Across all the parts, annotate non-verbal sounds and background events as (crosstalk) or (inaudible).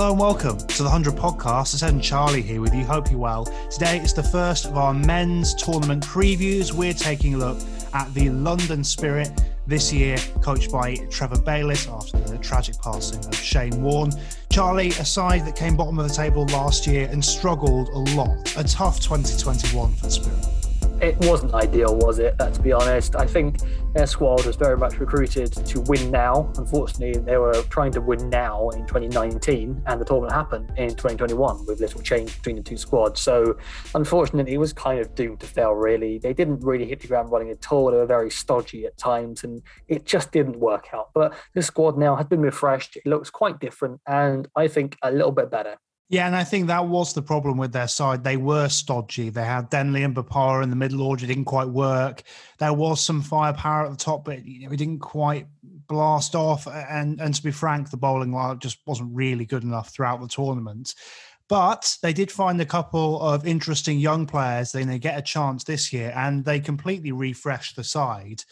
Hello and welcome to the 100 podcast. It's Ed and Charlie here with you. Hope you're well. Today is the first of our men's tournament previews. We're taking a look at the London Spirit this year, coached by Trevor Bayliss after the tragic passing of Shane Warne. Charlie, a side that came bottom of the table last year and struggled a lot. A tough 2021 for the Spirit it wasn't ideal, was it? Uh, to be honest, I think their squad was very much recruited to win now. Unfortunately, they were trying to win now in 2019, and the tournament happened in 2021 with little change between the two squads. So, unfortunately, it was kind of doomed to fail. Really, they didn't really hit the ground running at all. They were very stodgy at times, and it just didn't work out. But the squad now has been refreshed. It looks quite different, and I think a little bit better. Yeah, and I think that was the problem with their side. They were stodgy. They had Denley and Bopara in the middle order, didn't quite work. There was some firepower at the top, but you know, it didn't quite blast off. And and to be frank, the bowling line just wasn't really good enough throughout the tournament. But they did find a couple of interesting young players. Then they get a chance this year, and they completely refreshed the side.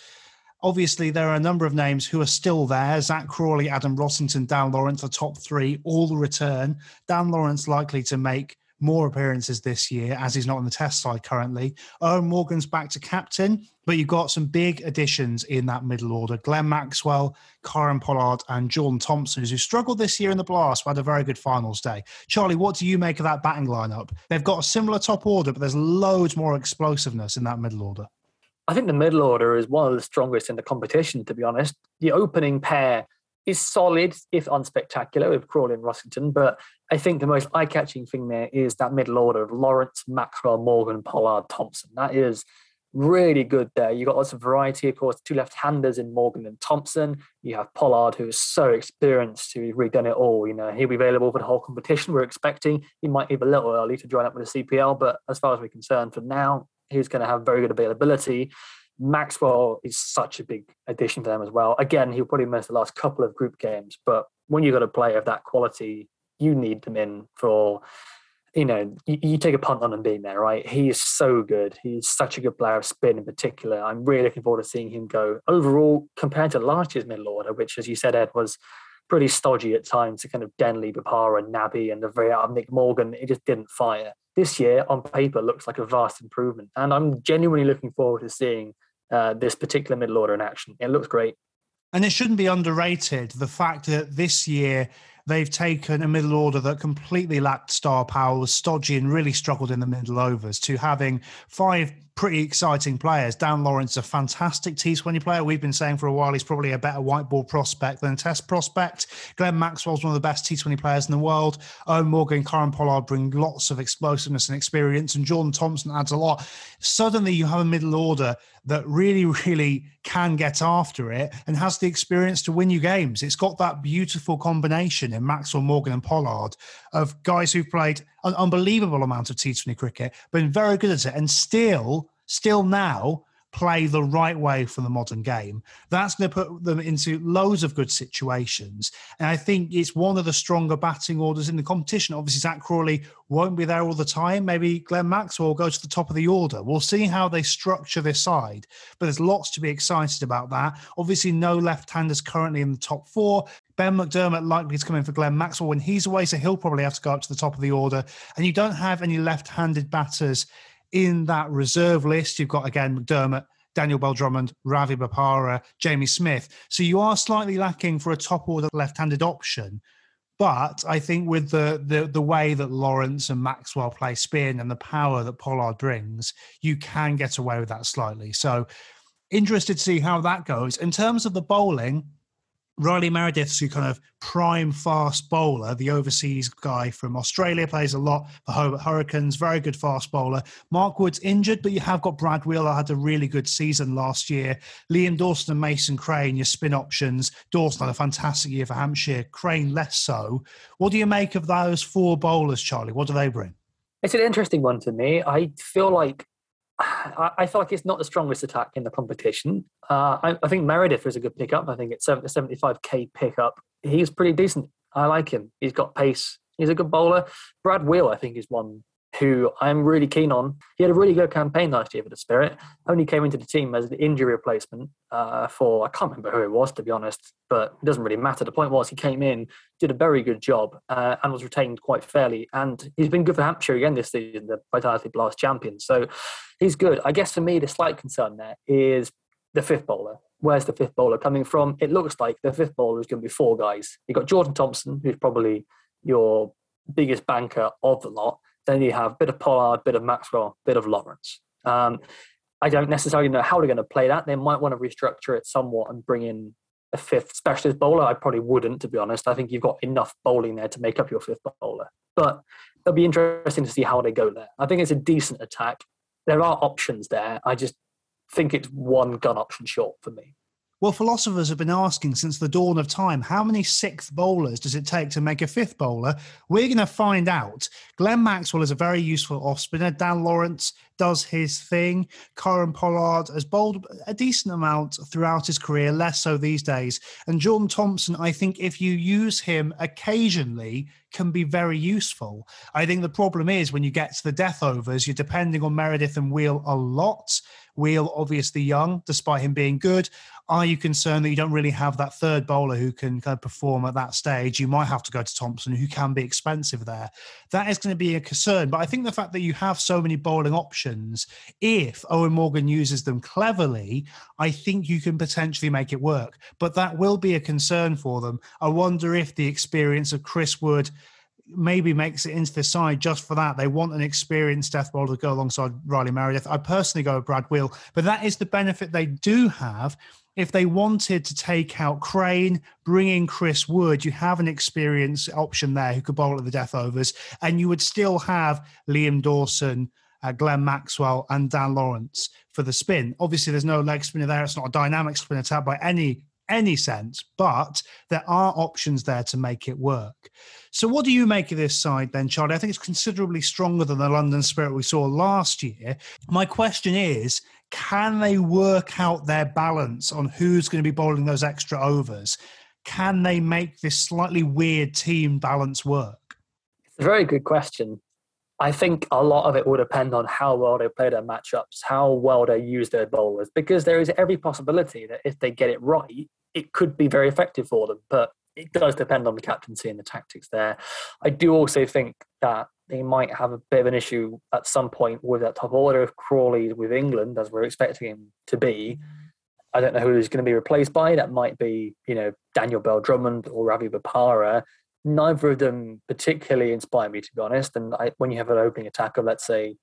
Obviously, there are a number of names who are still there. Zak Crawley, Adam Rossington, Dan Lawrence, the top three, all return. Dan Lawrence likely to make more appearances this year as he's not on the test side currently. Eoin Morgan's back to captain, but you've got some big additions in that middle order. Glenn Maxwell, Kieron Pollard, and Jordan Thompson, who struggled this year in the blast, but had a very good finals day. Charlie, what do you make of that batting lineup? They've got a similar top order, but there's loads more explosiveness in that middle order. I think the middle order is one of the strongest in the competition, to be honest. The opening pair is solid, if unspectacular, with Crawley and Rossington. But I think the most eye catching thing there is that middle order of Lawrence, Maxwell, Morgan, Pollard, Thompson. That is really good there. You've got lots of variety, of course, two left handers in Morgan and Thompson. You have Pollard, who is so experienced, who's really done it all. You know, he'll be available for the whole competition. We're expecting he might leave a little early to join up with the CPL, but as far as we're concerned, for now, who's going to have very good availability. Maxwell is such a big addition for them as well. Again, he'll probably miss the last couple of group games, but when you've got a player of that quality, you need them in for, you know, you, you take a punt on him being there, right? He is so good. He's such a good player of spin in particular. I'm really looking forward to seeing him go overall compared to last year's middle order, which, as you said, Ed, was pretty stodgy at times to kind of Denley, Bopara, and Nabi, and the very out of Nick Morgan. It just didn't fire this year on paper looks like a vast improvement. And I'm genuinely looking forward to seeing uh, this particular middle order in action. It looks great. And it shouldn't be underrated the fact that this year they've taken a middle order that completely lacked star power, was stodgy, and really struggled in the middle overs to having five pretty exciting players. Dan Lawrence, a fantastic T20 player. We've been saying for a while he's probably a better white ball prospect than a test prospect. Glenn Maxwell's one of the best T20 players in the world. Eoin Morgan, Kieron Pollard bring lots of explosiveness and experience, and Jordan Thompson adds a lot. Suddenly you have a middle order that really, (laughs) really can get after it and has the experience to win you games. It's got that beautiful combination in Maxwell, Morgan, and Pollard of guys who've played an unbelievable amount of T20 cricket, been very good at it, and still, still now play the right way for the modern game. That's going to put them into loads of good situations. And I think it's one of the stronger batting orders in the competition. Obviously, Zak Crawley won't be there all the time. Maybe Glenn Maxwell will go to the top of the order. We'll see how they structure this side. But there's lots to be excited about that. Obviously, no left-handers currently in the top four. Ben McDermott likely to come in for Glenn Maxwell when he's away, so he'll probably have to go up to the top of the order. And you don't have any left-handed batters in that reserve list, you've got again McDermott, Daniel Bell Drummond, Ravi Bopara, Jamie Smith. So you are slightly lacking for a top order left-handed option. But I think with the, the the way that Lawrence and Maxwell play spin and the power that Pollard brings, you can get away with that slightly. So interested to see how that goes. In terms of the bowling, Riley Meredith's who kind of prime fast bowler, the overseas guy from Australia, plays a lot for Hobart Hurricanes, very good fast bowler. Mark Wood's injured, but you have got Brad Wheal, had a really good season last year. Liam Dawson and Mason Crane, your spin options. Dawson had a fantastic year for Hampshire, Crane less so. What do you make of those four bowlers, Charlie? What do they bring? It's an interesting one to me. I feel like I, I feel like it's not the strongest attack in the competition. Uh, I, I, think Meredith is a good pickup. I think it's a 75k pickup. He's pretty decent. I like him. He's got pace. He's a good bowler. Brad Wheal, I think, is one who I'm really keen on. He had a really good campaign last year for the Spirit. Only came into the team as an injury replacement uh, for I can't remember who it was to be honest, but it doesn't really matter. The point was he came in, did a very good job, uh, and was retained quite fairly. And he's been good for Hampshire again this season, the Vitality Blast champion. So he's good. I guess for me, the slight concern there is the fifth bowler. Where's the fifth bowler coming from? It looks like the fifth bowler is going to be four guys. You've got Jordan Thompson, who's probably your biggest banker of the lot. Then you have a bit of Pollard, a bit of Maxwell, a bit of Lawrence. Um, I don't necessarily know how they're going to play that. They might want to restructure it somewhat and bring in a fifth specialist bowler. I probably wouldn't, to be honest. I think you've got enough bowling there to make up your fifth bowler. But it'll be interesting to see how they go there. I think it's a decent attack. There are options there. I just think it's one gun option short for me. Well, philosophers have been asking since the dawn of time how many sixth bowlers does it take to make a fifth bowler? We're going to find out. Glenn Maxwell is a very useful off spinner. Dan Lawrence does his thing. Kieron Pollard has bowled a decent amount throughout his career, less so these days. And Jordan Thompson, I think if you use him occasionally, can be very useful. I think the problem is when you get to the death overs, you're depending on Meredith and Wheal a lot. Wheal, obviously young, despite him being good. Are you concerned that you don't really have that third bowler who can kind of perform at that stage? You might have to go to Thompson, who can be expensive there. That is going to be a concern. But I think the fact that you have so many bowling options, if Eoin Morgan uses them cleverly, I think you can potentially make it work. But that will be a concern for them. I wonder if the experience of Chris Wood maybe makes it into the side just for that. They want an experienced death bowler to go alongside Riley Meredith. I personally go with Brad Wheal, but that is the benefit they do have. If they wanted to take out Crane, bring in Chris Wood, you have an experienced option there who could bowl at the death overs, and you would still have Liam Dawson, uh, Glenn Maxwell, and Dan Lawrence for the spin. Obviously, there's no leg spinner there. It's not a dynamic spin attack by any any sense, but there are options there to make it work. So, what do you make of this side then, Charlie? I think it's considerably stronger than the London Spirit we saw last year. My question is can they work out their balance on who's going to be bowling those extra overs? Can they make this slightly weird team balance work? It's a very good question. I think a lot of it will depend on how well they play their matchups, how well they use their bowlers, because there is every possibility that if they get it right, it could be very effective for them. But it does depend on the captaincy and the tactics there. I do also think that they might have a bit of an issue at some point with that top order of Crawley with England, as we're expecting him to be. Mm. I don't know who he's going to be replaced by. That might be, you know, Daniel Bell Drummond or Ravi Bopara neither of them particularly inspire me, to be honest. And I, when you have an opening attack of, let's say,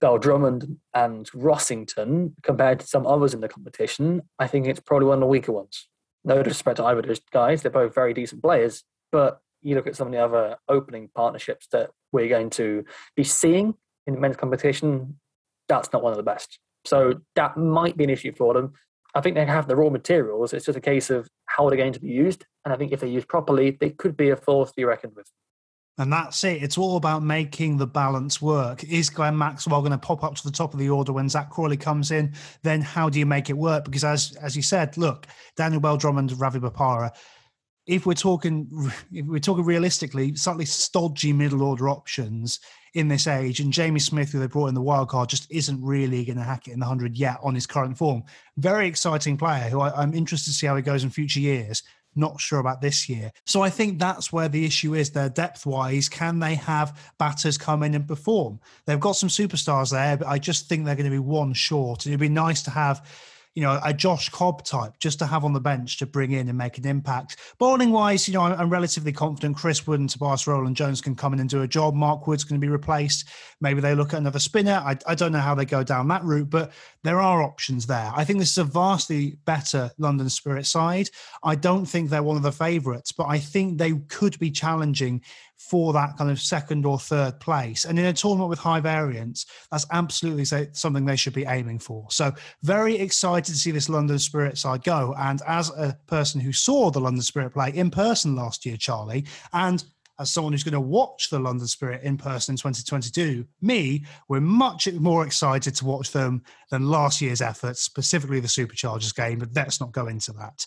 Bell Drummond and Rossington compared to some others in the competition, I think it's probably one of the weaker ones. No disrespect to either of those guys, they're both very decent players. But you look at some of the other opening partnerships that we're going to be seeing in the men's competition, that's not one of the best. So that might be an issue for them. I think they have the raw materials. It's just a case of how they're going to be used. And I think if they're used properly, they could be a force to be reckoned with. And that's it. It's all about making the balance work. Is Glenn Maxwell going to pop up to the top of the order when Zak Crawley comes in? Then how do you make it work? Because as as you said, look, Daniel Bell Drummond, Ravi Bopara, if we're talking if we're talking realistically, slightly stodgy middle order options in this age, and Jamie Smith, who they brought in the wild card, just isn't really going to hack it in the hundred yet on his current form. Very exciting player who I, I'm interested to see how he goes in future years. Not sure about this year. So I think that's where the issue is there depth wise. Can they have batters come in and perform? They've got some superstars there, but I just think they're going to be one short. And It'd be nice to have you know, a Josh Cobb type just to have on the bench to bring in and make an impact. Bowling wise, you know, I'm, I'm relatively confident Chris Wood and Tobias Roland Jones can come in and do a job. Mark Wood's going to be replaced. Maybe they look at another spinner. I, I don't know how they go down that route, but there are options there. I think this is a vastly better London Spirit side. I don't think they're one of the favourites, but I think they could be challenging for that kind of second or third place. And in a tournament with high variance, that's absolutely something they should be aiming for. So, very excited to see this London Spirit side go. And as a person who saw the London Spirit play in person last year, Charlie, and as someone who's going to watch the London Spirit in person in 2022, me, we're much more excited to watch them than last year's efforts, specifically the Superchargers game, but let's not go into that.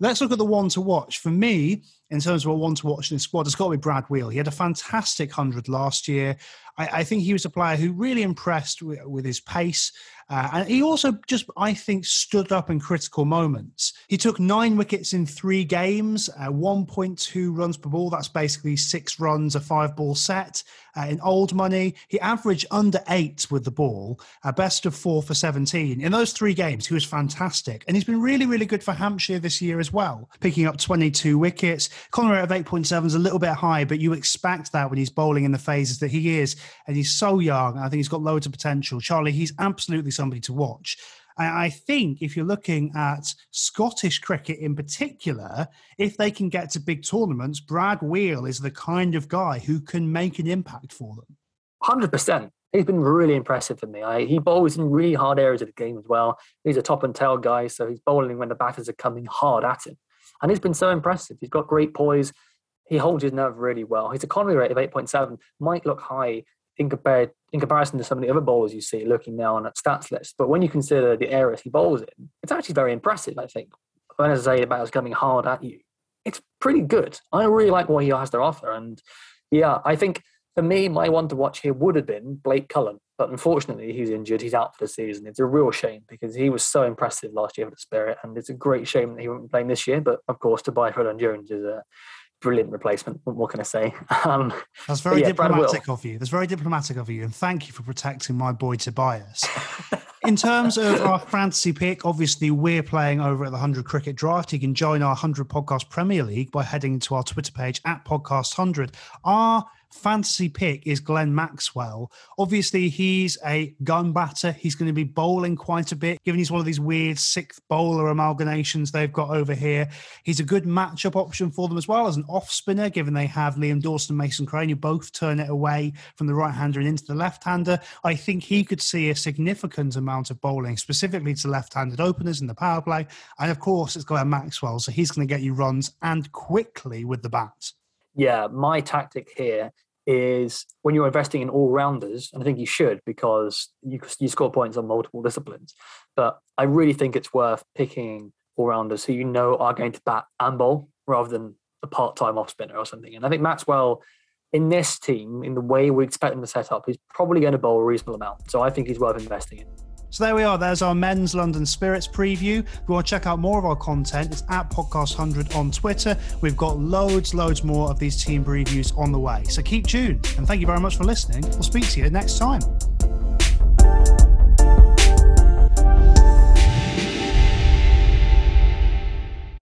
Let's look at the one to watch. For me, in terms of a one to watch in the squad, it's got to be Brad Wheal. He had a fantastic 100 last year. I, I think he was a player who really impressed with, with his pace. Uh, and he also just, I think, stood up in critical moments. He took nine wickets in three games, uh, 1.2 runs per ball. That's basically six runs a five ball set. Uh, in old money, he averaged under eight with the ball, a best of four for 17. In those three games, he was fantastic. And he's been really, really good for Hampshire this year as well, picking up 22 wickets. Conrad of 8.7 is a little bit high, but you expect that when he's bowling in the phases that he is. And he's so young. I think he's got loads of potential. Charlie, he's absolutely somebody to watch. I think if you're looking at Scottish cricket in particular, if they can get to big tournaments, Brad Wheal is the kind of guy who can make an impact for them. 100%. He's been really impressive for me. I, he bowls in really hard areas of the game as well. He's a top and tail guy, so he's bowling when the batters are coming hard at him. And he's been so impressive. He's got great poise. He holds his nerve really well. His economy rate of 8.7 might look high in, in comparison to some of the other bowlers you see looking now on that stats list. But when you consider the areas he bowls in, it's actually very impressive, I think. When I say about coming hard at you, it's pretty good. I really like what he has to offer. And yeah, I think for me, my one to watch here would have been Blake Cullen. But unfortunately, he's injured. He's out for the season. It's a real shame because he was so impressive last year for the Spirit. And it's a great shame that he won't be playing this year. But of course, Tobias Roland-Jones is a brilliant replacement. What can I say? (laughs) Um, That's very yeah, diplomatic of you. That's very diplomatic of you, and thank you for protecting my boy Tobias. In terms of our (laughs) fantasy pick, obviously we're playing over at the 100 Cricket Draft. You can join our 100 Podcast Premier League by heading to our Twitter page at Podcast 100. Our fantasy pick is Glenn Maxwell. Obviously, he's a gun batter. He's going to be bowling quite a bit, given he's one of these weird sixth bowler amalgamations they've got over here. He's a good matchup option for them as well as an off spinner, given they have Liam Dawson and Mason Crane, who both turn it away from the right hander and into the left hander. I think he could see a significant amount of bowling, specifically to left handed openers in the power play. And of course, it's Glenn Maxwell, so he's going to get you runs and quickly with the bat yeah, my tactic here is when you're investing in all rounders, and I think you should because you, you score points on multiple disciplines. But I really think it's worth picking all rounders who you know are going to bat and bowl rather than a part time off spinner or something. And I think Maxwell in this team, in the way we expect him to set up, he's probably going to bowl a reasonable amount. So I think he's worth investing in. So there we are. There's our men's London Spirits preview. If you want to check out more of our content, it's at Podcast100 on Twitter. We've got loads, loads more of these team previews on the way. So keep tuned. And thank you very much for listening. We'll speak to you next time.